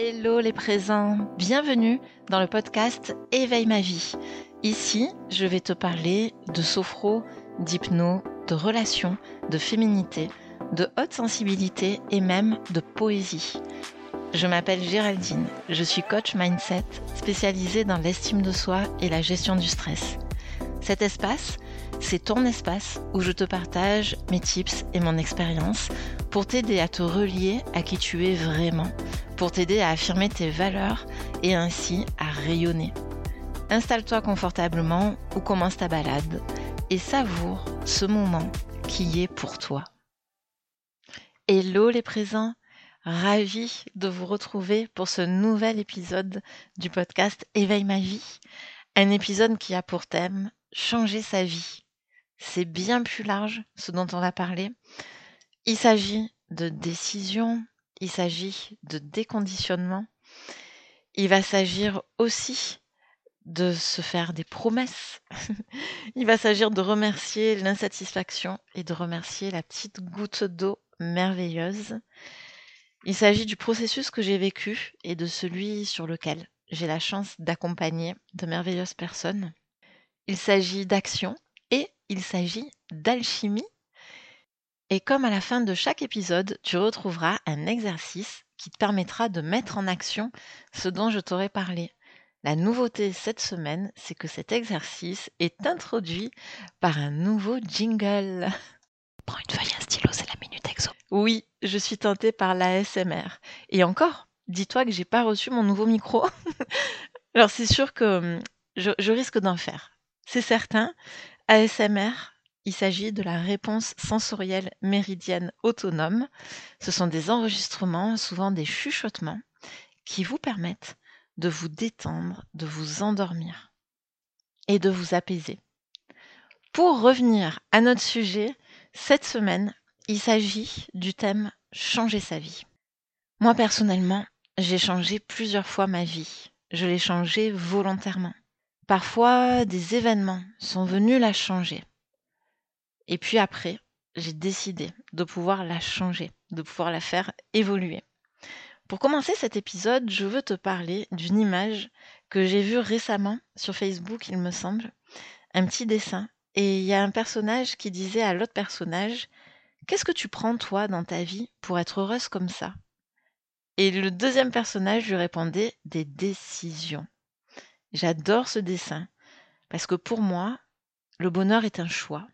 Hello les présents, bienvenue dans le podcast Éveille ma vie. Ici, je vais te parler de sophro, d'hypno, de relations, de féminité, de haute sensibilité et même de poésie. Je m'appelle Géraldine, je suis coach mindset spécialisée dans l'estime de soi et la gestion du stress. Cet espace, c'est ton espace où je te partage mes tips et mon expérience pour t'aider à te relier à qui tu es vraiment, pour t'aider à affirmer tes valeurs et ainsi à rayonner. Installe-toi confortablement ou commence ta balade et savoure ce moment qui est pour toi. Hello les présents, ravi de vous retrouver pour ce nouvel épisode du podcast Éveille ma vie, un épisode qui a pour thème changer sa vie c'est bien plus large ce dont on va parler. Il s'agit de décision, il s'agit de déconditionnement. Il va s'agir aussi de se faire des promesses. il va s'agir de remercier l'insatisfaction et de remercier la petite goutte d'eau merveilleuse. Il s'agit du processus que j'ai vécu et de celui sur lequel j'ai la chance d'accompagner de merveilleuses personnes. Il s'agit d'action et il s'agit d'alchimie. Et comme à la fin de chaque épisode, tu retrouveras un exercice qui te permettra de mettre en action ce dont je t'aurais parlé. La nouveauté cette semaine, c'est que cet exercice est introduit par un nouveau jingle. Prends une feuille, un stylo, c'est la minute exo. Oui, je suis tentée par l'ASMR. Et encore, dis-toi que j'ai pas reçu mon nouveau micro. Alors c'est sûr que hum, je, je risque d'en faire. C'est certain, ASMR, il s'agit de la réponse sensorielle méridienne autonome. Ce sont des enregistrements, souvent des chuchotements, qui vous permettent de vous détendre, de vous endormir et de vous apaiser. Pour revenir à notre sujet, cette semaine, il s'agit du thème changer sa vie. Moi personnellement, j'ai changé plusieurs fois ma vie. Je l'ai changé volontairement. Parfois, des événements sont venus la changer. Et puis après, j'ai décidé de pouvoir la changer, de pouvoir la faire évoluer. Pour commencer cet épisode, je veux te parler d'une image que j'ai vue récemment sur Facebook, il me semble, un petit dessin. Et il y a un personnage qui disait à l'autre personnage, Qu'est-ce que tu prends toi dans ta vie pour être heureuse comme ça? Et le deuxième personnage lui répondait, Des décisions. J'adore ce dessin parce que pour moi, le bonheur est un choix,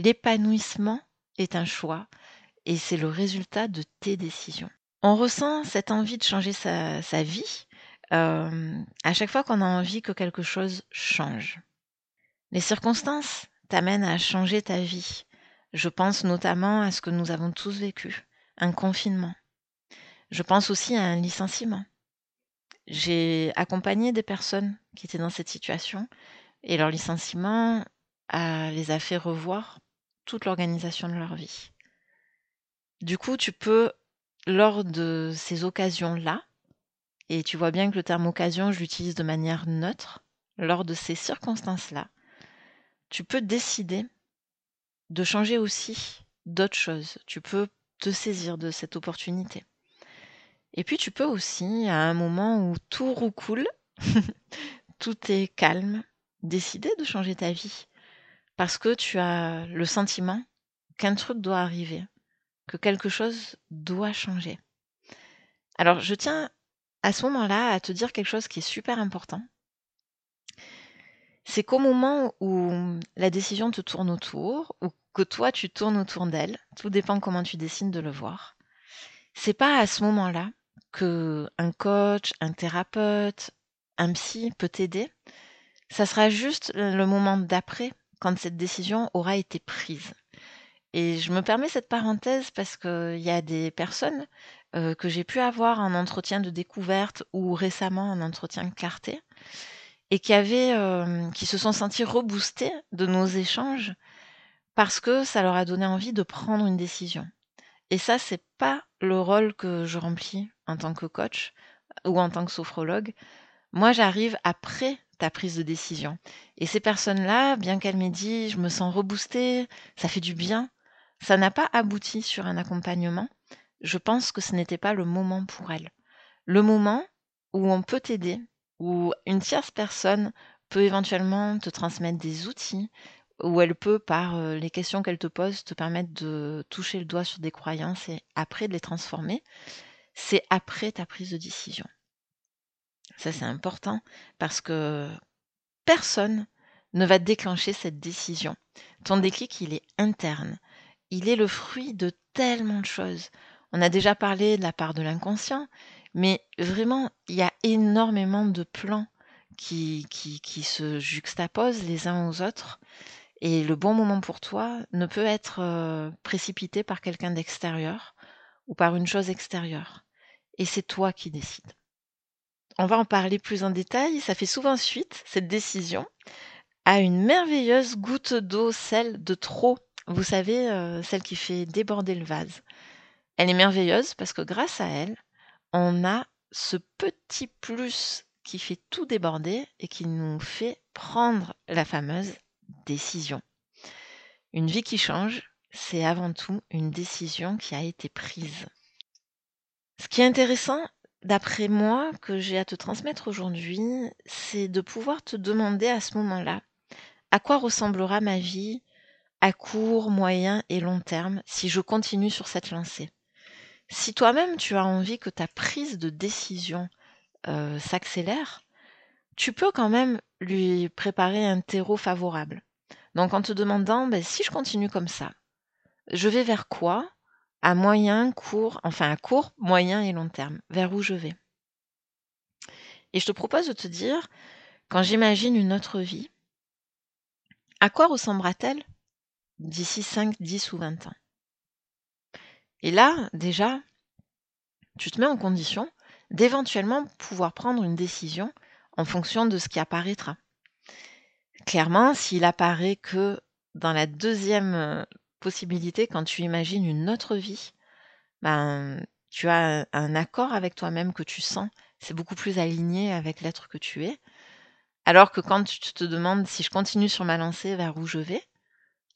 l'épanouissement est un choix et c'est le résultat de tes décisions. On ressent cette envie de changer sa, vie euh, à chaque fois qu'on a envie que quelque chose change. Les circonstances t'amènent à changer ta vie. Je pense notamment à ce que nous avons tous vécu, un confinement. Je pense aussi à un licenciement. J'ai accompagné des personnes qui étaient dans cette situation et leur licenciement les a fait revoir l'organisation de leur vie. Du coup, tu peux, lors de ces occasions-là, et tu vois bien que le terme occasion, je l'utilise de manière neutre, lors de ces circonstances-là, tu peux décider de changer aussi d'autres choses. Tu peux te saisir de cette opportunité. Et puis tu peux aussi, à un moment où tout roucoule, tout est calme, décider de changer ta vie. Parce que tu as le sentiment qu'un truc doit arriver, que quelque chose doit changer. Alors je tiens à ce moment-là à te dire quelque chose qui est super important. C'est qu'au moment où la décision te tourne autour, ou que toi tu tournes autour d'elle, tout dépend comment tu décides de le voir, c'est pas à ce moment-là que un coach, un thérapeute, un psy peut t'aider. Ça sera juste le moment d'après, quand cette décision aura été prise. Et je me permets cette parenthèse parce qu'il y a des personnes euh, que j'ai pu avoir en entretien de découverte ou récemment en entretien carté et qui avaient, euh, qui se sont sentis reboostés de nos échanges parce que ça leur a donné envie de prendre une décision. Et ça, c'est pas le rôle que je remplis en tant que coach ou en tant que sophrologue. Moi, j'arrive après ta prise de décision. Et ces personnes-là, bien qu'elles m'aient dit, je me sens reboostée, ça fait du bien, ça n'a pas abouti sur un accompagnement. Je pense que ce n'était pas le moment pour elles. le moment où on peut t'aider, où une tierce personne peut éventuellement te transmettre des outils, où elle peut, par euh, les questions qu'elle te pose, te permettre de toucher le doigt sur des croyances et après de les transformer, c'est après ta prise de décision. Ça, c'est important parce que personne ne va déclencher cette décision. Ton déclic, il est interne. Il est le fruit de tellement de choses. On a déjà parlé de la part de l'inconscient, mais vraiment, il y a énormément de plans qui, qui, qui se juxtaposent les uns aux autres. Et le bon moment pour toi ne peut être euh, précipité par quelqu'un d'extérieur ou par une chose extérieure. Et c'est toi qui décides. On va en parler plus en détail. Ça fait souvent suite, cette décision, à une merveilleuse goutte d'eau, celle de trop. Vous savez, euh, celle qui fait déborder le vase. Elle est merveilleuse parce que grâce à elle, on a ce petit plus qui fait tout déborder et qui nous fait prendre la fameuse décision. Une vie qui change, c'est avant tout une décision qui a été prise. Ce qui est intéressant, d'après moi, que j'ai à te transmettre aujourd'hui, c'est de pouvoir te demander à ce moment-là, à quoi ressemblera ma vie à court, moyen et long terme si je continue sur cette lancée Si toi-même tu as envie que ta prise de décision euh, s'accélère, tu peux quand même lui préparer un terreau favorable. Donc en te demandant, ben, si je continue comme ça, je vais vers quoi À moyen, court, enfin à court, moyen et long terme. Vers où je vais Et je te propose de te dire, quand j'imagine une autre vie, à quoi ressemblera-t-elle d'ici 5, 10 ou 20 ans? Et là, déjà, tu te mets en condition d'éventuellement pouvoir prendre une décision en fonction de ce qui apparaîtra. Clairement, s'il apparaît que dans la deuxième euh, possibilité, quand tu imagines une autre vie, ben, tu as un accord avec toi-même que tu sens, c'est beaucoup plus aligné avec l'être que tu es. Alors que quand tu te demandes si je continue sur ma lancée vers où je vais,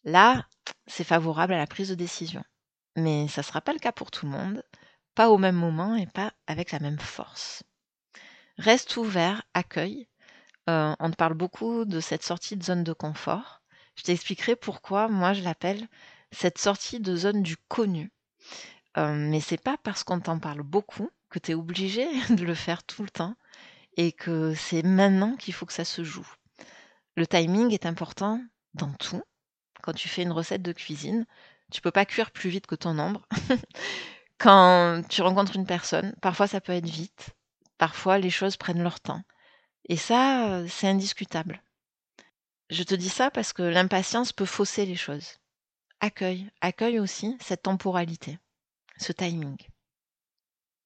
là, c'est favorable à la prise de décision. Mais ça ne sera pas le cas pour tout le monde, pas au même moment et pas avec la même force. Reste ouvert, accueille, euh, on te parle beaucoup de cette sortie de zone de confort. Je t'expliquerai pourquoi moi je l'appelle cette sortie de zone du connu. Euh, mais c'est pas parce qu'on t'en parle beaucoup que tu es obligé de le faire tout le temps et que c'est maintenant qu'il faut que ça se joue. Le timing est important dans tout. Quand tu fais une recette de cuisine, tu peux pas cuire plus vite que ton ombre. Quand tu rencontres une personne, parfois ça peut être vite, parfois les choses prennent leur temps. Et ça, c'est indiscutable. Je te dis ça parce que l'impatience peut fausser les choses. Accueille, accueille aussi cette temporalité, ce timing.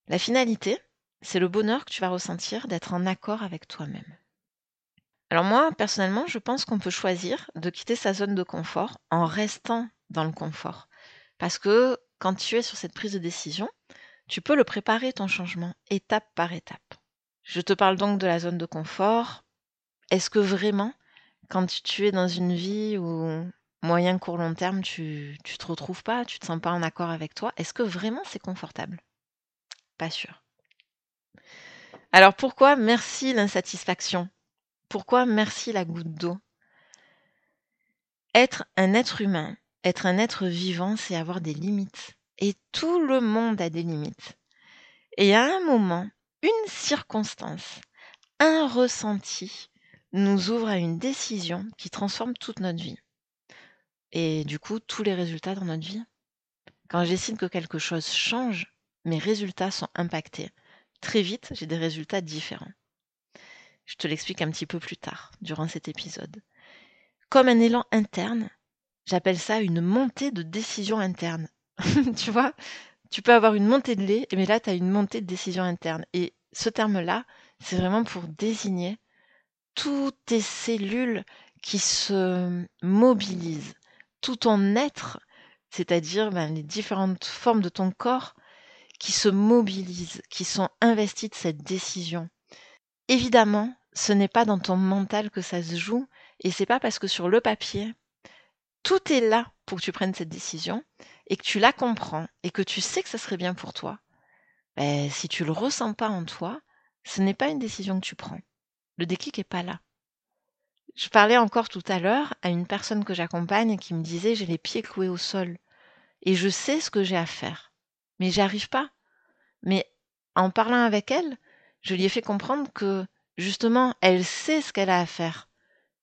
La finalité, c'est le bonheur que tu vas ressentir d'être en accord avec toi-même. Alors moi, personnellement, je pense qu'on peut choisir de quitter sa zone de confort en restant dans le confort. Parce que quand tu es sur cette prise de décision, tu peux le préparer ton changement étape par étape. Je te parle donc de la zone de confort. Est-ce que vraiment, quand tu es dans une vie où moyen, court, long terme, tu ne te retrouves pas, tu te sens pas en accord avec toi, est-ce que vraiment c'est confortable? Pas sûr. Alors pourquoi merci l'insatisfaction? Pourquoi merci la goutte d'eau? Être un être humain, être un être vivant, c'est avoir des limites. Et tout le monde a des limites. Et à un moment, une circonstance, un ressenti nous ouvre à une décision qui transforme toute notre vie. Et du coup, tous les résultats dans notre vie. Quand j'estime que quelque chose change, mes résultats sont impactés. Très vite, j'ai des résultats différents. Je te l'explique un petit peu plus tard, durant cet épisode. Comme un élan interne, j'appelle ça une montée de décision interne. tu vois, tu peux avoir une montée de lait, mais là, tu as une montée de décision interne. Et ce terme-là, c'est vraiment pour désigner toutes tes cellules qui se mobilisent, tout ton être, c'est-à-dire ben, les différentes formes de ton corps qui se mobilisent, qui sont investies de cette décision. Évidemment, ce n'est pas dans ton mental que ça se joue, et c'est pas parce que sur le papier, tout est là pour que tu prennes cette décision et que tu la comprends et que tu sais que ça serait bien pour toi, ben, si tu le ressens pas en toi, ce n'est pas une décision que tu prends. Le déclic est pas là. Je parlais encore tout à l'heure à une personne que j'accompagne qui me disait j'ai les pieds cloués au sol et je sais ce que j'ai à faire, mais j'y arrive pas. Mais en parlant avec elle, je lui ai fait comprendre que justement, elle sait ce qu'elle a à faire.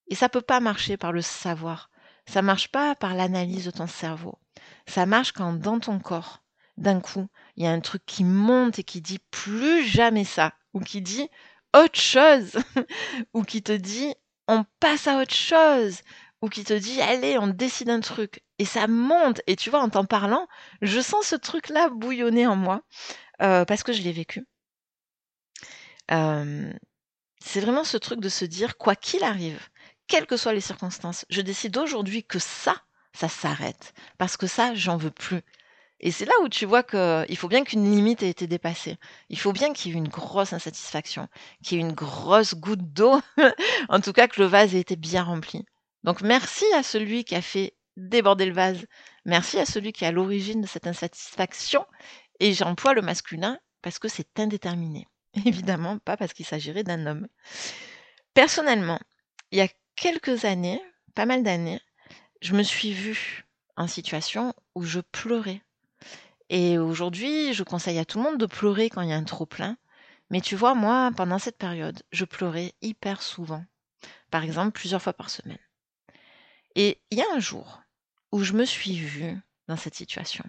Et ça peut pas marcher par le savoir. Ça marche pas par l'analyse de ton cerveau. Ça marche quand dans ton corps, d'un coup, il y a un truc qui monte et qui dit plus jamais ça, ou qui dit autre chose, ou qui te dit on passe à autre chose, ou qui te dit allez, on décide un truc. Et ça monte. Et tu vois, en t'en parlant, je sens ce truc-là bouillonner en moi, euh, parce que je l'ai vécu. Euh, c'est vraiment ce truc de se dire, quoi qu'il arrive, quelles que soient les circonstances, je décide aujourd'hui que ça, ça s'arrête. Parce que ça, j'en veux plus. Et c'est là où tu vois qu'il faut bien qu'une limite ait été dépassée. Il faut bien qu'il y ait une grosse insatisfaction, qu'il y ait une grosse goutte d'eau, en tout cas que le vase ait été bien rempli. Donc merci à celui qui a fait déborder le vase. Merci à celui qui est à l'origine de cette insatisfaction. Et j'emploie le masculin parce que c'est indéterminé. Évidemment, pas parce qu'il s'agirait d'un homme. Personnellement, il y a quelques années, pas mal d'années, je me suis vue en situation où je pleurais. Et aujourd'hui, je conseille à tout le monde de pleurer quand il y a un trop plein. Mais tu vois, moi, pendant cette période, je pleurais hyper souvent. Par exemple, plusieurs fois par semaine. Et il y a un jour où je me suis vue dans cette situation.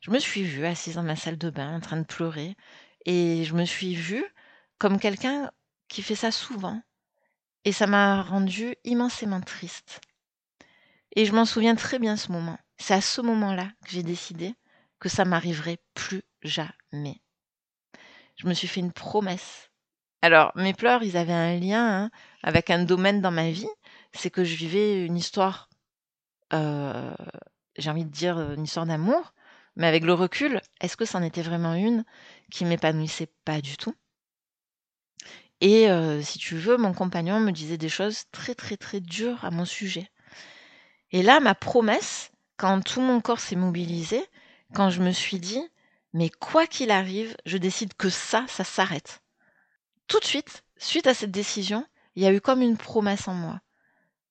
Je me suis vue assise dans ma salle de bain en train de pleurer et je me suis vue comme quelqu'un qui fait ça souvent. Et ça m'a rendue immensément triste. Et je m'en souviens très bien ce moment. C'est à ce moment-là que j'ai décidé que ça m'arriverait plus jamais. Je me suis fait une promesse. Alors, mes pleurs, ils avaient un lien hein, avec un domaine dans ma vie. C'est que je vivais une histoire, euh, j'ai envie de dire une histoire d'amour, mais avec le recul, est-ce que c'en était vraiment une qui m'épanouissait pas du tout? Et euh, si tu veux, mon compagnon me disait des choses très très très dures à mon sujet. Et là, ma promesse, quand tout mon corps s'est mobilisé, quand je me suis dit, mais quoi qu'il arrive, je décide que ça, ça s'arrête. Tout de suite, suite à cette décision, il y a eu comme une promesse en moi.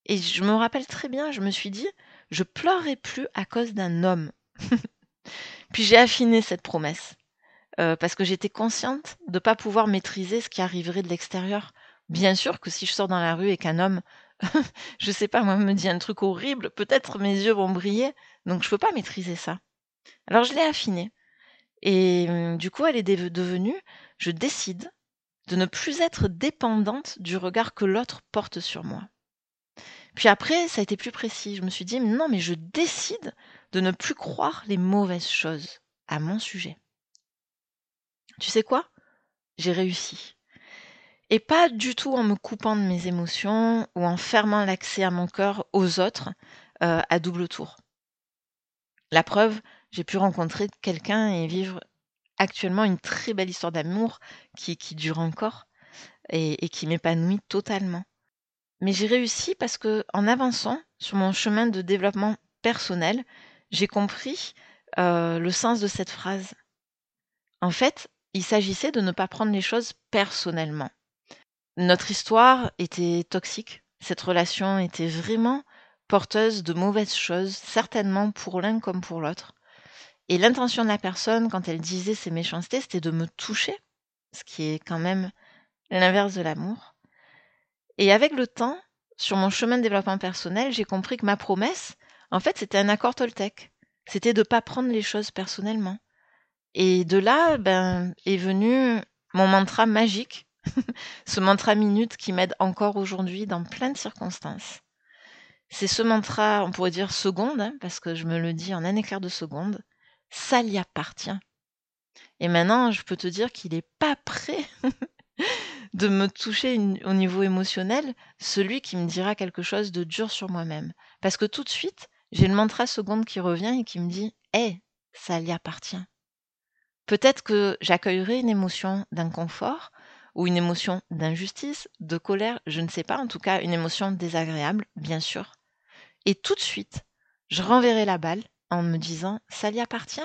Et je me rappelle très bien, je me suis dit, je pleurerai plus à cause d'un homme. Puis j'ai affiné cette promesse. Euh, parce que j'étais consciente de ne pas pouvoir maîtriser ce qui arriverait de l'extérieur. Bien sûr que si je sors dans la rue et qu'un homme, je sais pas, moi, me dit un truc horrible, peut-être mes yeux vont briller, donc je peux pas maîtriser ça. Alors je l'ai affiné. Et hum, du coup, elle est devenue, je décide de ne plus être dépendante du regard que l'autre porte sur moi. Puis après, ça a été plus précis. Je me suis dit, non, mais je décide de ne plus croire les mauvaises choses à mon sujet. Tu sais quoi? J'ai réussi. Et pas du tout en me coupant de mes émotions ou en fermant l'accès à mon cœur aux autres euh, à double tour. La preuve, j'ai pu rencontrer quelqu'un et vivre actuellement une très belle histoire d'amour qui, dure encore et, et qui m'épanouit totalement. Mais j'ai réussi parce que en avançant sur mon chemin de développement personnel, j'ai compris euh, le sens de cette phrase. En fait, il s'agissait de ne pas prendre les choses personnellement. Notre histoire était toxique. Cette relation était vraiment porteuse de mauvaises choses, certainement pour l'un comme pour l'autre. Et l'intention de la personne, quand elle disait ces méchancetés, c'était de me toucher, ce qui est quand même l'inverse de l'amour. Et avec le temps, sur mon chemin de développement personnel, j'ai compris que ma promesse, en fait, c'était un accord Toltec. C'était de ne pas prendre les choses personnellement. Et de là, ben, est venu mon mantra magique, ce mantra minute qui m'aide encore aujourd'hui dans plein de circonstances. C'est ce mantra, on pourrait dire seconde, hein, parce que je me le dis en un éclair de seconde, ça lui appartient. Et maintenant, je peux te dire qu'il n'est pas prêt de me toucher au niveau émotionnel, celui qui me dira quelque chose de dur sur moi-même. Parce que tout de suite, j'ai le mantra seconde qui revient et qui me dit Hé, ça lui appartient. Peut-être que j'accueillerai une émotion d'inconfort ou une émotion d'injustice, de colère, je ne sais pas, en tout cas une émotion désagréable, bien sûr. Et tout de suite, je renverrai la balle en me disant ça lui appartient.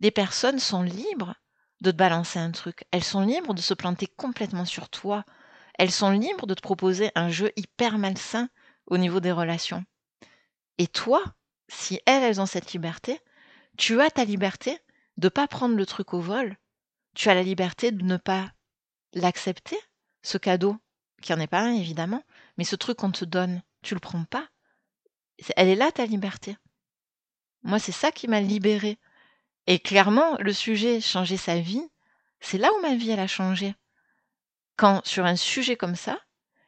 les personnes sont libres de te balancer un truc. Elles sont libres de se planter complètement sur toi. Elles sont libres de te proposer un jeu hyper malsain au niveau des relations. Et toi, si elles, elles ont cette liberté, tu as ta liberté de pas prendre le truc au vol. Tu as la liberté de ne pas l'accepter, ce cadeau, qui en est pas un évidemment, mais ce truc qu'on te donne, tu le prends pas. Elle est là ta liberté. Moi, c'est ça qui m'a libérée. Et clairement, le sujet changer sa vie, c'est là où ma vie elle a changé. Quand sur un sujet comme ça,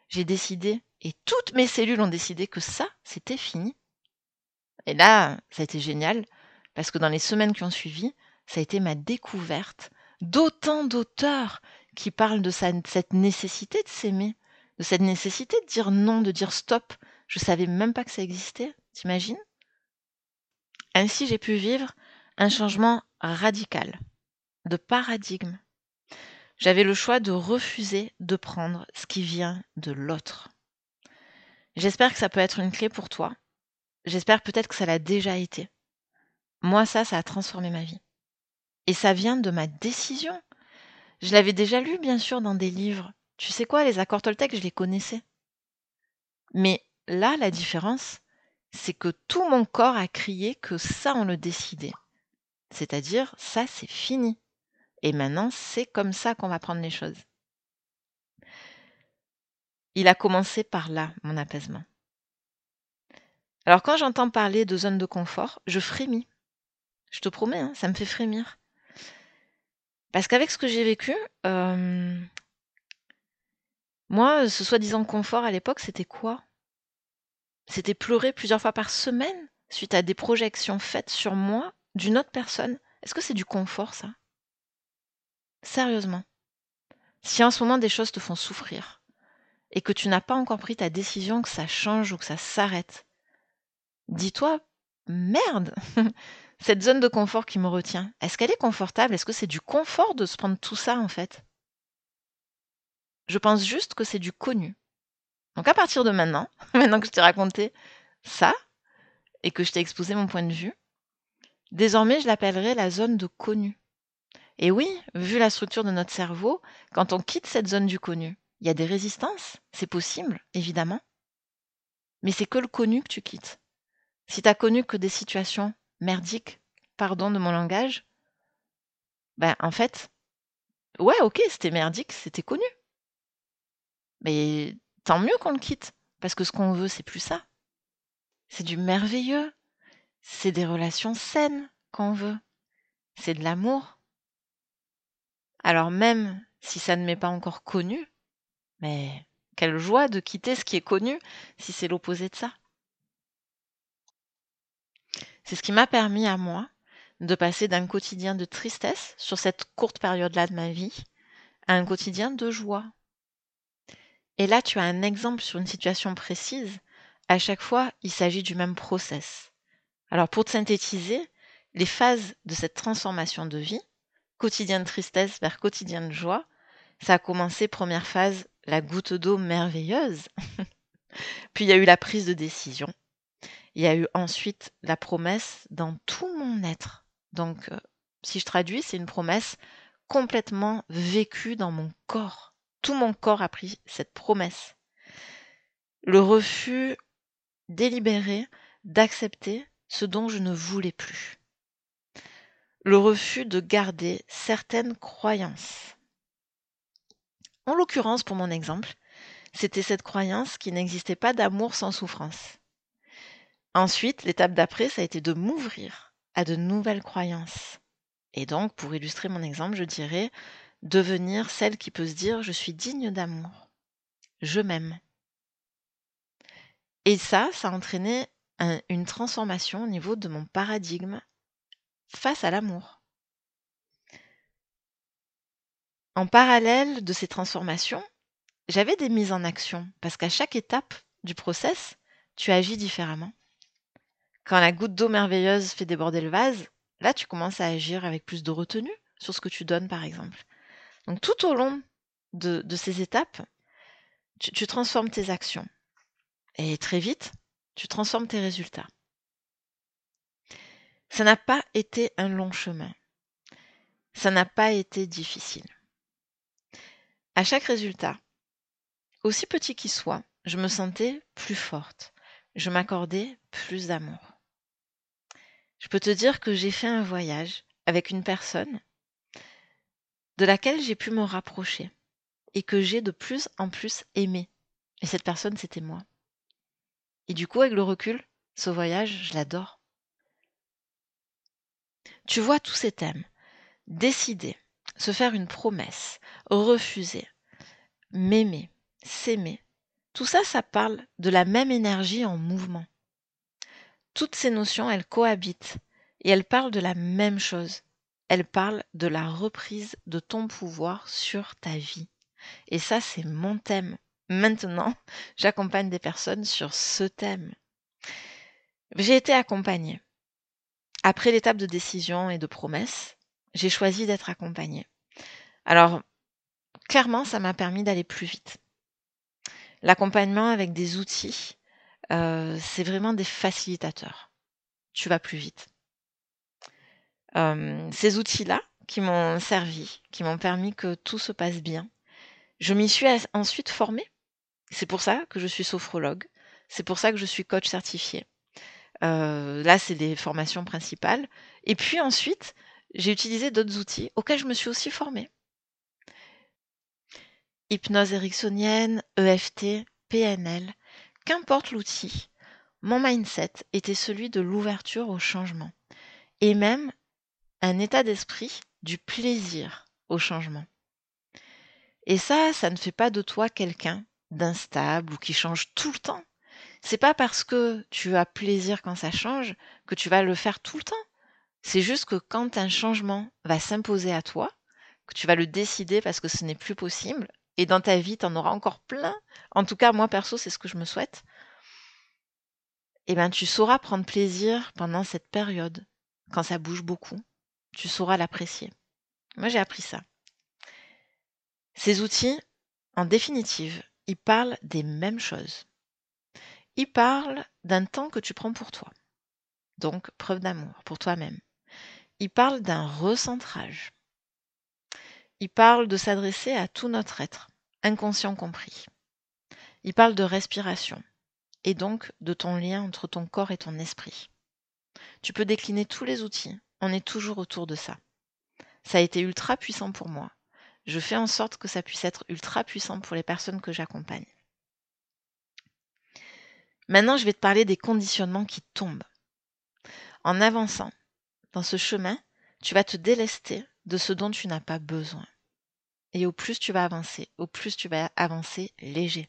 j'ai décidé et toutes mes cellules ont décidé que ça, c'était fini. Et là, ça a été génial parce que dans les semaines qui ont suivi, ça a été ma découverte d'autant d'auteurs qui parlent de cette nécessité de s'aimer, de cette nécessité de dire non, de dire stop. Je savais même pas que ça existait, t'imagines? Ainsi, j'ai pu vivre un changement radical de paradigme. J'avais le choix de refuser de prendre ce qui vient de l'autre. J'espère que ça peut être une clé pour toi. J'espère peut-être que ça l'a déjà été. Moi, ça, ça a transformé ma vie. Et ça vient de ma décision. Je l'avais déjà lu, bien sûr, dans des livres. Tu sais quoi, les accords Toltec, je les connaissais. Mais là, la différence, c'est que tout mon corps a crié que ça, on le décidait. C'est-à-dire, ça, c'est fini. Et maintenant, c'est comme ça qu'on va prendre les choses. Il a commencé par là, mon apaisement. Alors quand j'entends parler de zone de confort, je frémis. Je te promets, hein, ça me fait frémir. Parce qu'avec ce que j'ai vécu, euh, moi, ce soi-disant confort à l'époque, c'était quoi? C'était pleurer plusieurs fois par semaine suite à des projections faites sur moi d'une autre personne. Est-ce que c'est du confort, ça? Sérieusement. Si en ce moment des choses te font souffrir et que tu n'as pas encore pris ta décision que ça change ou que ça s'arrête, dis-toi, merde Cette zone de confort qui me retient, est-ce qu'elle est confortable? Est-ce que c'est du confort de se prendre tout ça en fait? Je pense juste que c'est du connu. Donc à partir de maintenant, maintenant que je t'ai raconté ça et que je t'ai exposé mon point de vue, désormais je l'appellerai la zone de connu. Et oui, vu la structure de notre cerveau, quand on quitte cette zone du connu, il y a des résistances, c'est possible, évidemment. Mais c'est que le connu que tu quittes. Si tu as connu que des situations merdiques, pardon de mon langage, ben en fait, ouais, ok, c'était merdique, c'était connu. Mais tant mieux qu'on le quitte, parce que ce qu'on veut, c'est plus ça. C'est du merveilleux, c'est des relations saines qu'on veut, c'est de l'amour. Alors même si ça ne m'est pas encore connu, mais quelle joie de quitter ce qui est connu si c'est l'opposé de ça. C'est ce qui m'a permis à moi de passer d'un quotidien de tristesse sur cette courte période-là de ma vie à un quotidien de joie. Et là, tu as un exemple sur une situation précise. À chaque fois, il s'agit du même process. Alors, pour te synthétiser, les phases de cette transformation de vie, quotidien de tristesse vers quotidien de joie, ça a commencé, première phase, la goutte d'eau merveilleuse. Puis il y a eu la prise de décision. Il y a eu ensuite la promesse dans tout mon être. Donc, euh, si je traduis, c'est une promesse complètement vécue dans mon corps. Tout mon corps a pris cette promesse. Le refus délibéré d'accepter ce dont je ne voulais plus. Le refus de garder certaines croyances. En l'occurrence, pour mon exemple, c'était cette croyance qu'il n'existait pas d'amour sans souffrance. Ensuite, l'étape d'après, ça a été de m'ouvrir à de nouvelles croyances. Et donc, pour illustrer mon exemple, je dirais devenir celle qui peut se dire je suis digne d'amour. Je m'aime. Et ça, ça a entraîné une transformation au niveau de mon paradigme face à l'amour. En parallèle de ces transformations, j'avais des mises en action parce qu'à chaque étape du process, tu agis différemment. Quand la goutte d'eau merveilleuse fait déborder le vase, là, tu commences à agir avec plus de retenue sur ce que tu donnes, par exemple. Donc, tout au long de, ces étapes, tu, transformes tes actions. Et très vite, tu transformes tes résultats. Ça n'a pas été un long chemin. ça n'a pas été difficile. À chaque résultat, aussi petit qu'il soit, je me sentais plus forte. Je m'accordais plus d'amour. Je peux te dire que j'ai fait un voyage avec une personne de laquelle j'ai pu me rapprocher et que j'ai de plus en plus aimé. Et cette personne, c'était moi. Et du coup, avec le recul, ce voyage, je l'adore. Tu vois tous ces thèmes. Décider, se faire une promesse, refuser, m'aimer, s'aimer. Tout ça, ça parle de la même énergie en mouvement. Toutes ces notions, elles cohabitent et elles parlent de la même chose. Elles parlent de la reprise de ton pouvoir sur ta vie. Et ça, c'est mon thème. Maintenant, j'accompagne des personnes sur ce thème. J'ai été accompagnée. Après l'étape de décision et de promesse, j'ai choisi d'être accompagnée. Alors, clairement, ça m'a permis d'aller plus vite. L'accompagnement avec des outils, euh, c'est vraiment des facilitateurs. Tu vas plus vite. Euh, ces outils-là qui m'ont servi, qui m'ont permis que tout se passe bien, je m'y suis ensuite formée. C'est pour ça que je suis sophrologue. C'est pour ça que je suis coach certifié. Euh, là, c'est des formations principales. Et puis ensuite, j'ai utilisé d'autres outils auxquels je me suis aussi formée. Hypnose ericksonienne, EFT, PNL, qu'importe l'outil, mon mindset était celui de l'ouverture au changement et même un état d'esprit du plaisir au changement. Et ça, ça ne fait pas de toi quelqu'un d'instable ou qui change tout le temps. C'est pas parce que tu as plaisir quand ça change que tu vas le faire tout le temps. C'est juste que quand un changement va s'imposer à toi, que tu vas le décider parce que ce n'est plus possible, et dans ta vie, tu en auras encore plein. En tout cas, moi perso, c'est ce que je me souhaite. Eh bien, tu sauras prendre plaisir pendant cette période, quand ça bouge beaucoup. Tu sauras l'apprécier. Moi, j'ai appris ça. Ces outils, en définitive, ils parlent des mêmes choses. Ils parlent d'un temps que tu prends pour toi. Donc, preuve d'amour pour toi-même. Ils parlent d'un recentrage. Il parle de s'adresser à tout notre être, inconscient compris. Il parle de respiration, et donc de ton lien entre ton corps et ton esprit. Tu peux décliner tous les outils, on est toujours autour de ça. Ça a été ultra puissant pour moi. Je fais en sorte que ça puisse être ultra puissant pour les personnes que j'accompagne. Maintenant, je vais te parler des conditionnements qui tombent. En avançant dans ce chemin, tu vas te délester de ce dont tu n'as pas besoin. Et au plus tu vas avancer, au plus tu vas avancer léger.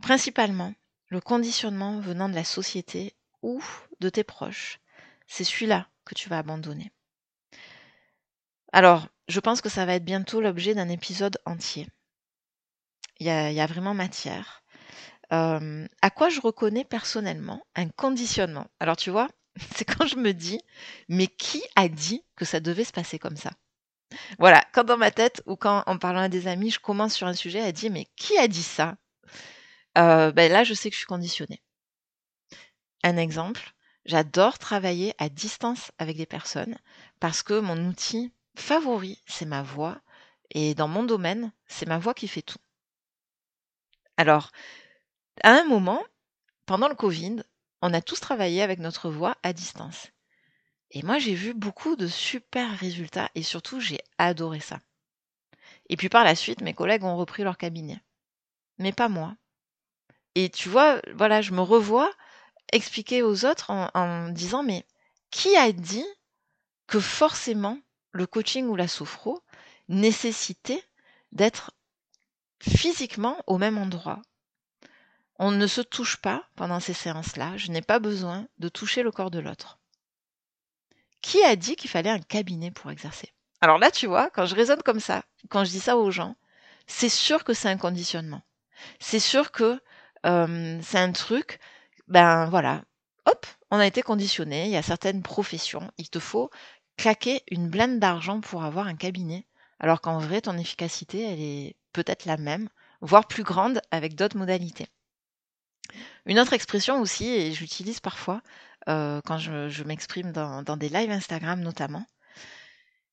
Principalement, le conditionnement venant de la société ou de tes proches, c'est celui-là que tu vas abandonner. Alors, je pense que ça va être bientôt l'objet d'un épisode entier. Il y a, vraiment matière. Euh, à quoi je reconnais personnellement un conditionnement? Alors tu vois, c'est quand je me dis, mais qui a dit que ça devait se passer comme ça? Voilà, quand dans ma tête ou quand en parlant à des amis, je commence sur un sujet à dire, mais qui a dit ça? Euh, ben Là, je sais que je suis conditionnée. Un exemple, j'adore travailler à distance avec des personnes parce que mon outil favori, c'est ma voix. Et dans mon domaine, c'est ma voix qui fait tout. Alors, à un moment, pendant le Covid, on a tous travaillé avec notre voix à distance. Et moi, j'ai vu beaucoup de super résultats et surtout, j'ai adoré ça. Et puis par la suite, mes collègues ont repris leur cabinet. Mais pas moi. Et tu vois, voilà, je me revois expliquer aux autres en, disant, mais qui a dit que forcément le coaching ou la sophro nécessitait d'être physiquement au même endroit, on ne se touche pas pendant ces séances-là. Je n'ai pas besoin de toucher le corps de l'autre. Qui a dit qu'il fallait un cabinet pour exercer? Alors là, tu vois, quand je raisonne comme ça, quand je dis ça aux gens, c'est sûr que c'est un conditionnement. C'est sûr que euh, c'est un truc, ben voilà, hop, on a été conditionné. Il y a certaines professions, il te faut claquer une blinde d'argent pour avoir un cabinet, alors qu'en vrai, ton efficacité, elle est peut-être la même, voire plus grande avec d'autres modalités. Une autre expression aussi, et j'utilise parfois euh, quand je, m'exprime dans, des lives Instagram notamment,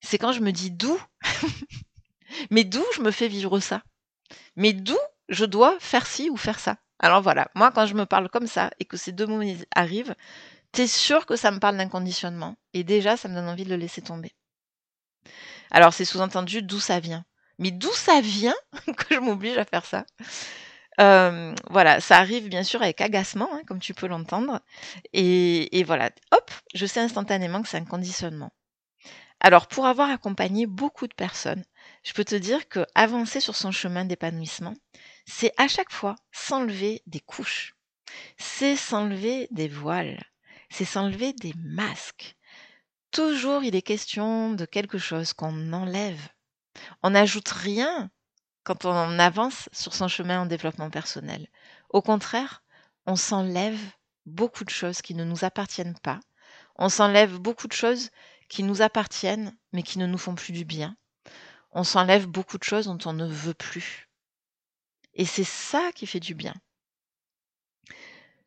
c'est quand je me dis d'où Mais d'où je me fais vivre ça? Mais d'où je dois faire ci ou faire ça? Alors voilà, moi quand je me parle comme ça et que ces deux mots arrivent, t'es sûr que ça me parle d'un conditionnement. Et déjà, ça me donne envie de le laisser tomber. Alors c'est sous-entendu d'où ça vient. Mais d'où ça vient que je m'oblige à faire ça? Voilà, ça arrive bien sûr avec agacement, hein, comme tu peux l'entendre. Et, et, voilà, hop, je sais instantanément que c'est un conditionnement. Alors, pour avoir accompagné beaucoup de personnes, je peux te dire que avancer sur son chemin d'épanouissement, c'est à chaque fois s'enlever des couches, c'est s'enlever des voiles, c'est s'enlever des masques. Toujours il est question de quelque chose qu'on enlève. On n'ajoute rien quand on avance sur son chemin en développement personnel. Au contraire, on s'enlève beaucoup de choses qui ne nous appartiennent pas. On s'enlève beaucoup de choses qui nous appartiennent mais qui ne nous font plus du bien. On s'enlève beaucoup de choses dont on ne veut plus. Et c'est ça qui fait du bien.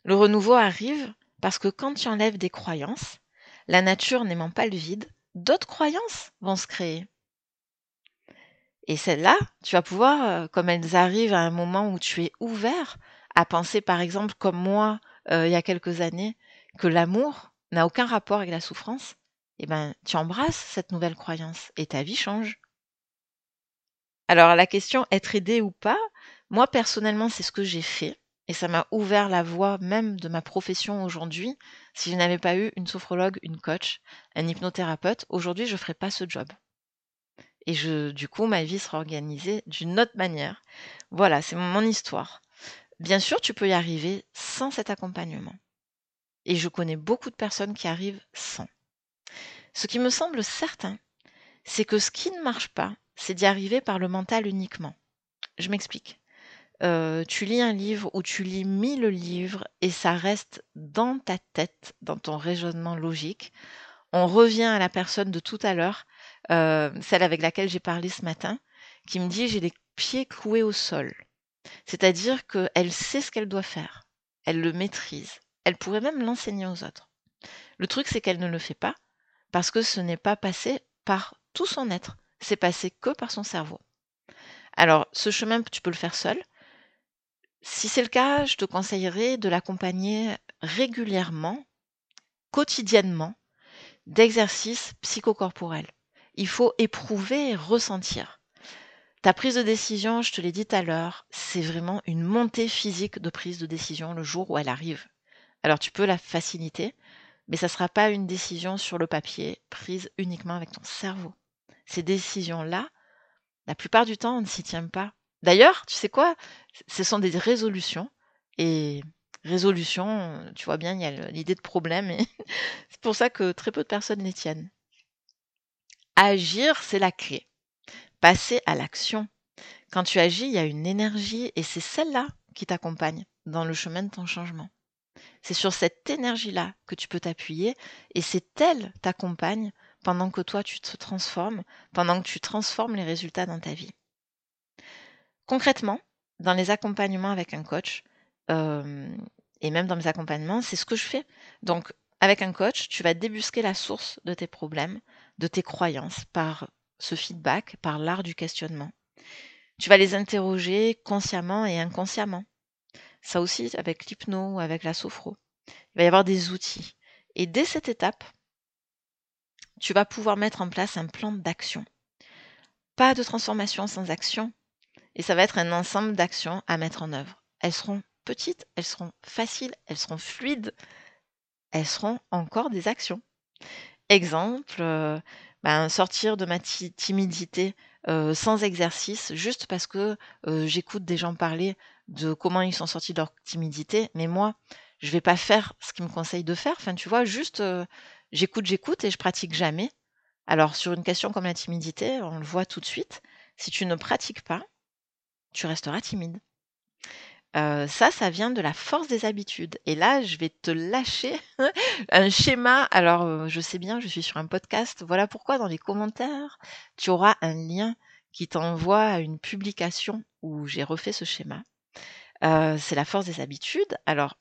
Le renouveau arrive parce que quand tu enlèves des croyances, la nature n'aimant pas le vide, d'autres croyances vont se créer. Et celles-là, tu vas pouvoir, euh, comme elles arrivent à un moment où tu es ouvert à penser, par exemple, comme moi, euh, il y a quelques années, que l'amour n'a aucun rapport avec la souffrance, eh ben, tu embrasses cette nouvelle croyance et ta vie change. Alors, la question être aidé ou pas, moi, personnellement, c'est ce que j'ai fait. Et ça m'a ouvert la voie même de ma profession aujourd'hui. Si je n'avais pas eu une sophrologue, une coach, un hypnothérapeute, aujourd'hui, je ne ferais pas ce job. Et je, du coup, ma vie sera organisée d'une autre manière. Voilà, c'est mon histoire. Bien sûr, tu peux y arriver sans cet accompagnement. Et je connais beaucoup de personnes qui arrivent sans. Ce qui me semble certain, c'est que ce qui ne marche pas, c'est d'y arriver par le mental uniquement. Je m'explique. Tu lis un livre ou tu lis mille livres et ça reste dans ta tête, dans ton raisonnement logique. On revient à la personne de tout à l'heure celle avec laquelle j'ai parlé ce matin, qui me dit j'ai les pieds cloués au sol. C'est-à-dire qu'elle sait ce qu'elle doit faire. Elle le maîtrise. Elle pourrait même l'enseigner aux autres. Le truc, c'est qu'elle ne le fait pas parce que ce n'est pas passé par tout son être. C'est passé que par son cerveau. Alors, ce chemin, tu peux le faire seul. Si c'est le cas, je te conseillerais de l'accompagner régulièrement, quotidiennement, d'exercices psychocorporels il faut éprouver et ressentir. Ta prise de décision, je te l'ai dit tout à l'heure, c'est vraiment une montée physique de prise de décision le jour où elle arrive. Alors tu peux la faciliter, mais ça ne sera pas une décision sur le papier prise uniquement avec ton cerveau. Ces décisions-là, la plupart du temps, on ne s'y tient pas. D'ailleurs, tu sais quoi? Ce sont des résolutions. Et résolution, tu vois bien, il y a l'idée de problème. Et c'est pour ça que très peu de personnes les tiennent. Agir, c'est la clé. Passer à l'action. Quand tu agis, il y a une énergie et c'est celle-là qui t'accompagne dans le chemin de ton changement. C'est sur cette énergie-là que tu peux t'appuyer et c'est elle t'accompagne pendant que toi tu te transformes, pendant que tu transformes les résultats dans ta vie. Concrètement, dans les accompagnements avec un coach, euh, et même dans mes accompagnements, c'est ce que je fais. Donc, avec un coach, tu vas débusquer la source de tes problèmes, de tes croyances par ce feedback, par l'art du questionnement. Tu vas les interroger consciemment et inconsciemment. Ça aussi avec l'hypno ou avec la sophro. Il va y avoir des outils. Et dès cette étape, tu vas pouvoir mettre en place un plan d'action. Pas de transformation sans action. Et ça va être un ensemble d'actions à mettre en œuvre. Elles seront petites, elles seront faciles, elles seront fluides, elles seront encore des actions. Exemple, euh, ben, sortir de ma timidité euh, sans exercice, juste parce que euh, j'écoute des gens parler de comment ils sont sortis de leur timidité, mais moi, je vais pas faire ce qu'ils me conseillent de faire. Enfin, tu vois, juste j'écoute, j'écoute et je pratique jamais. Alors, sur une question comme la timidité, on le voit tout de suite. Si tu ne pratiques pas, tu resteras timide ça, ça vient de la force des habitudes. Et là, je vais te lâcher un schéma. Alors, je sais bien, je suis sur un podcast. Voilà pourquoi dans les commentaires, tu auras un lien qui t'envoie à une publication où j'ai refait ce schéma. c'est la force des habitudes. Alors,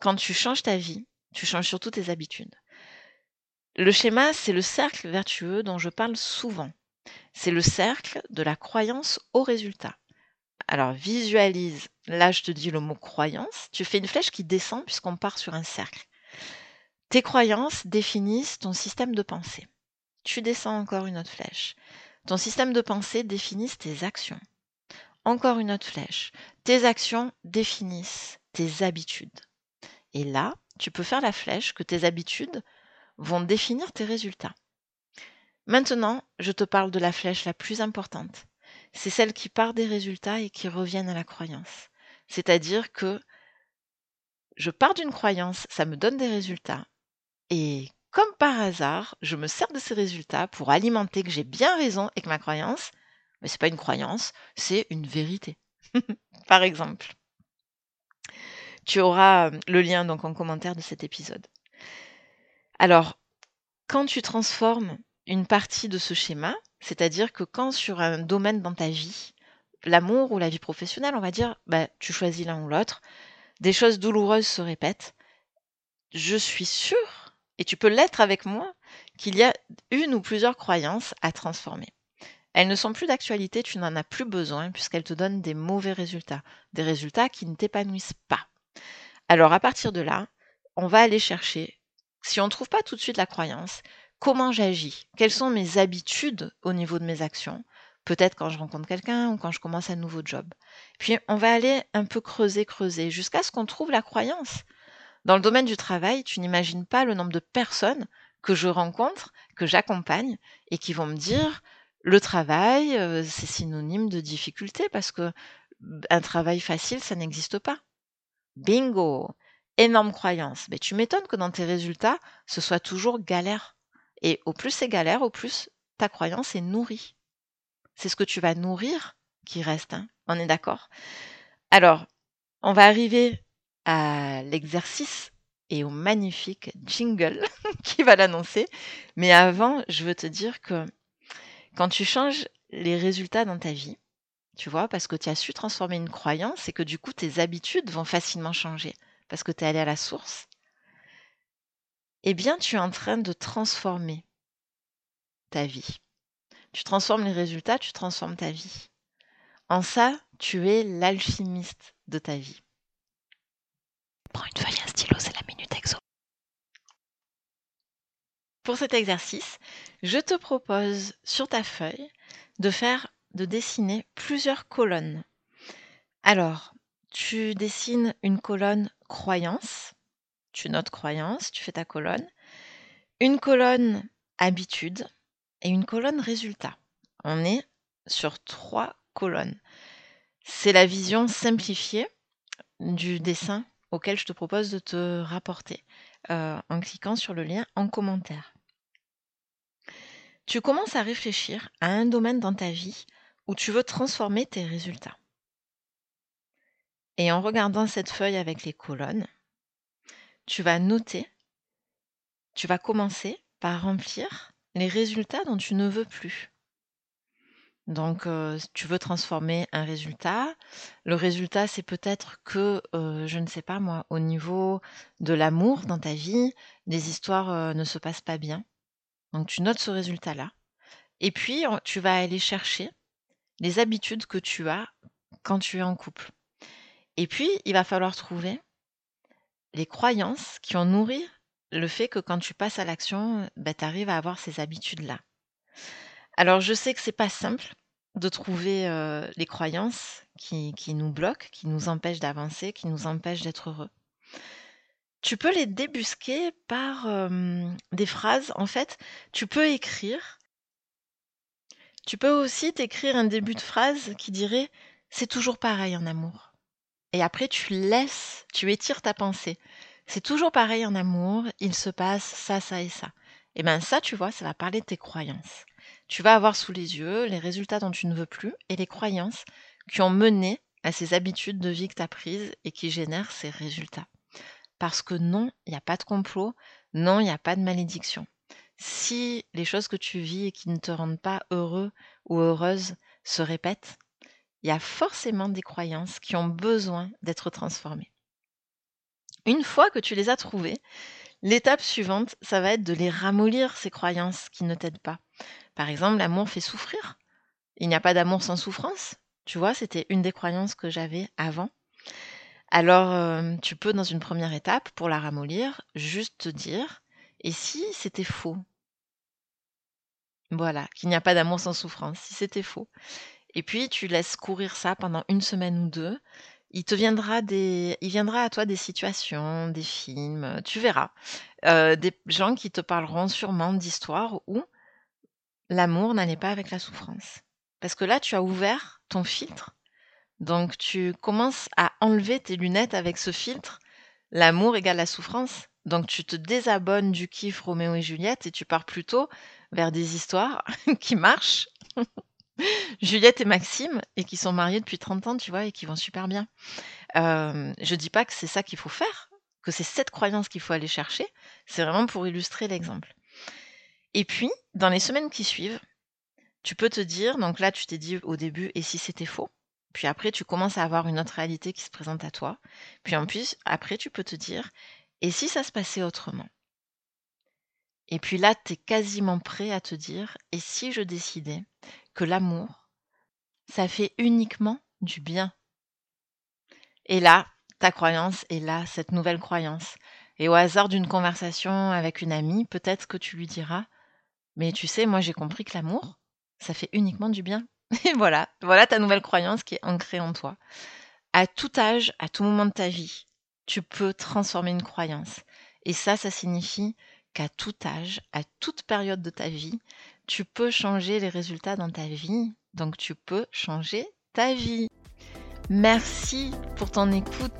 quand tu changes ta vie, tu changes surtout tes habitudes. Le schéma, c'est le cercle vertueux dont je parle souvent. C'est le cercle de la croyance au résultat. Alors visualise, là je te dis le mot croyance, tu fais une flèche qui descend puisqu'on part sur un cercle. Tes croyances définissent ton système de pensée. Tu descends encore une autre flèche. Ton système de pensée définit tes actions. Encore une autre flèche. Tes actions définissent tes habitudes. Et là, tu peux faire la flèche que tes habitudes vont définir tes résultats. Maintenant, je te parle de la flèche la plus importante. C'est celle qui part des résultats et qui reviennent à la croyance. C'est-à-dire que je pars d'une croyance, ça me donne des résultats. Et comme par hasard, je me sers de ces résultats pour alimenter que j'ai bien raison et que ma croyance, mais c'est pas une croyance, c'est une vérité. par exemple. Tu auras le lien donc en commentaire de cet épisode. Alors, quand tu transformes une partie de ce schéma, c'est-à-dire que quand sur un domaine dans ta vie, l'amour ou la vie professionnelle, on va dire, bah, tu choisis l'un ou l'autre, des choses douloureuses se répètent, je suis sûre, et tu peux l'être avec moi, qu'il y a une ou plusieurs croyances à transformer. Elles ne sont plus d'actualité, tu n'en as plus besoin puisqu'elles te donnent des mauvais résultats, des résultats qui ne t'épanouissent pas. Alors à partir de là, on va aller chercher, si on ne trouve pas tout de suite la croyance, comment j'agis, quelles sont mes habitudes au niveau de mes actions, peut-être quand je rencontre quelqu'un ou quand je commence un nouveau job. Puis on va aller un peu creuser, creuser, jusqu'à ce qu'on trouve la croyance. Dans le domaine du travail, tu n'imagines pas le nombre de personnes que je rencontre, que j'accompagne, et qui vont me dire le travail, euh, c'est synonyme de difficulté parce que un travail facile, ça n'existe pas. Bingo Énorme croyance. Mais tu m'étonnes que dans tes résultats, ce soit toujours galère. Et au plus c'est galère, au plus ta croyance est nourrie. C'est ce que tu vas nourrir qui reste. Hein. On est d'accord? Alors, on va arriver à l'exercice et au magnifique jingle qui va l'annoncer. Mais avant, je veux te dire que quand tu changes les résultats dans ta vie, tu vois, parce que tu as su transformer une croyance et que du coup tes habitudes vont facilement changer parce que tu es allé à la source, eh bien, tu es en train de transformer ta vie. Tu transformes les résultats, tu transformes ta vie. En ça, tu es l'alchimiste de ta vie. Prends une feuille, un stylo, c'est la minute exo. Pour cet exercice, je te propose sur ta feuille de faire, de dessiner plusieurs colonnes. Alors, tu dessines une colonne croyance, tu notes croyance, tu fais ta colonne, une colonne habitude et une colonne résultat. On est sur trois colonnes. C'est la vision simplifiée du dessin auquel je te propose de te rapporter euh, en cliquant sur le lien en commentaire. Tu commences à réfléchir à un domaine dans ta vie où tu veux transformer tes résultats. Et en regardant cette feuille avec les colonnes, tu vas noter, tu vas commencer par remplir les résultats dont tu ne veux plus. Donc, euh, tu veux transformer un résultat. Le résultat, c'est peut-être que, euh, je ne sais pas moi, au niveau de l'amour dans ta vie, les histoires euh, ne se passent pas bien. Donc, tu notes ce résultat-là. Et puis, tu vas aller chercher les habitudes que tu as quand tu es en couple. Et puis, il va falloir trouver les croyances qui ont nourri le fait que quand tu passes à l'action, bah, tu arrives à avoir ces habitudes-là. Alors, je sais que c'est pas simple de trouver euh, les croyances qui, qui, nous bloquent, qui nous empêchent d'avancer, qui nous empêchent d'être heureux. Tu peux les débusquer par des phrases. En fait, tu peux écrire. Tu peux aussi t'écrire un début de phrase qui dirait C'est toujours pareil en amour. Et après, tu laisses, tu étires ta pensée. C'est toujours pareil en amour, il se passe ça, ça et ça. Et bien ça, tu vois, ça va parler de tes croyances. Tu vas avoir sous les yeux les résultats dont tu ne veux plus et les croyances qui ont mené à ces habitudes de vie que tu as prises et qui génèrent ces résultats. Parce que non, il n'y a pas de complot, non, il n'y a pas de malédiction. Si les choses que tu vis et qui ne te rendent pas heureux ou heureuse se répètent, il y a forcément des croyances qui ont besoin d'être transformées. Une fois que tu les as trouvées, L'étape suivante, ça va être de les ramollir, ces croyances qui ne t'aident pas. Par exemple, l'amour fait souffrir. Il n'y a pas d'amour sans souffrance. Tu vois, c'était une des croyances que j'avais avant. Alors, euh, tu peux, dans une première étape, pour la ramollir, juste te dire, et si c'était faux? Voilà, qu'il n'y a pas d'amour sans souffrance, si c'était faux. Et puis, tu laisses courir ça pendant une semaine ou deux, il te viendra des il viendra à toi des situations, des films, tu verras. Euh, des gens qui te parleront sûrement d'histoires où l'amour n'allait pas avec la souffrance. Parce que là, tu as ouvert ton filtre, donc tu commences à enlever tes lunettes avec ce filtre. L'amour égale la souffrance. Donc tu te désabonnes du kiff Roméo et Juliette et tu pars plutôt vers des histoires qui marchent Juliette et Maxime, et qui sont mariés depuis 30 ans, tu vois, et qui vont super bien. Euh, je dis pas que c'est ça qu'il faut faire, que c'est cette croyance qu'il faut aller chercher, c'est vraiment pour illustrer l'exemple. Et puis, dans les semaines qui suivent, tu peux te dire, donc là tu t'es dit au début, et si c'était faux? Puis après, tu commences à avoir une autre réalité qui se présente à toi. Puis en plus, après, tu peux te dire, et si ça se passait autrement? Et puis là, tu es quasiment prêt à te dire, et si je décidais que l'amour, ça fait uniquement du bien. Et là, ta croyance est là, cette nouvelle croyance. Et au hasard d'une conversation avec une amie, peut-être que tu lui diras Mais tu sais, moi j'ai compris que l'amour, ça fait uniquement du bien. Et voilà, voilà ta nouvelle croyance qui est ancrée en toi. À tout âge, à tout moment de ta vie, tu peux transformer une croyance. Et ça, ça signifie qu'à tout âge, à toute période de ta vie, tu peux changer les résultats dans ta vie, donc tu peux changer ta vie. Merci pour ton écoute.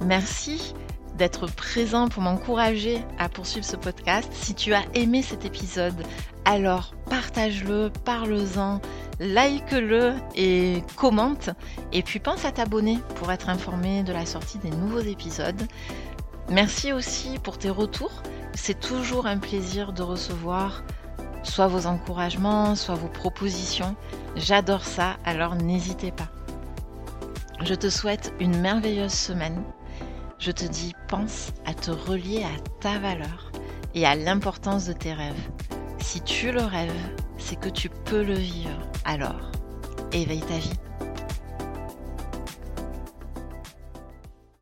Merci d'être présent pour m'encourager à poursuivre ce podcast. Si tu as aimé cet épisode, alors partage-le, parle-en, like-le et commente. Et puis pense à t'abonner pour être informé de la sortie des nouveaux épisodes. Merci aussi pour tes retours. C'est toujours un plaisir de recevoir soit vos encouragements, soit vos propositions. J'adore ça, alors n'hésitez pas. Je te souhaite une merveilleuse semaine. Je te dis, pense à te relier à ta valeur et à l'importance de tes rêves. Si tu le rêves, c'est que tu peux le vivre. Alors, éveille ta vie.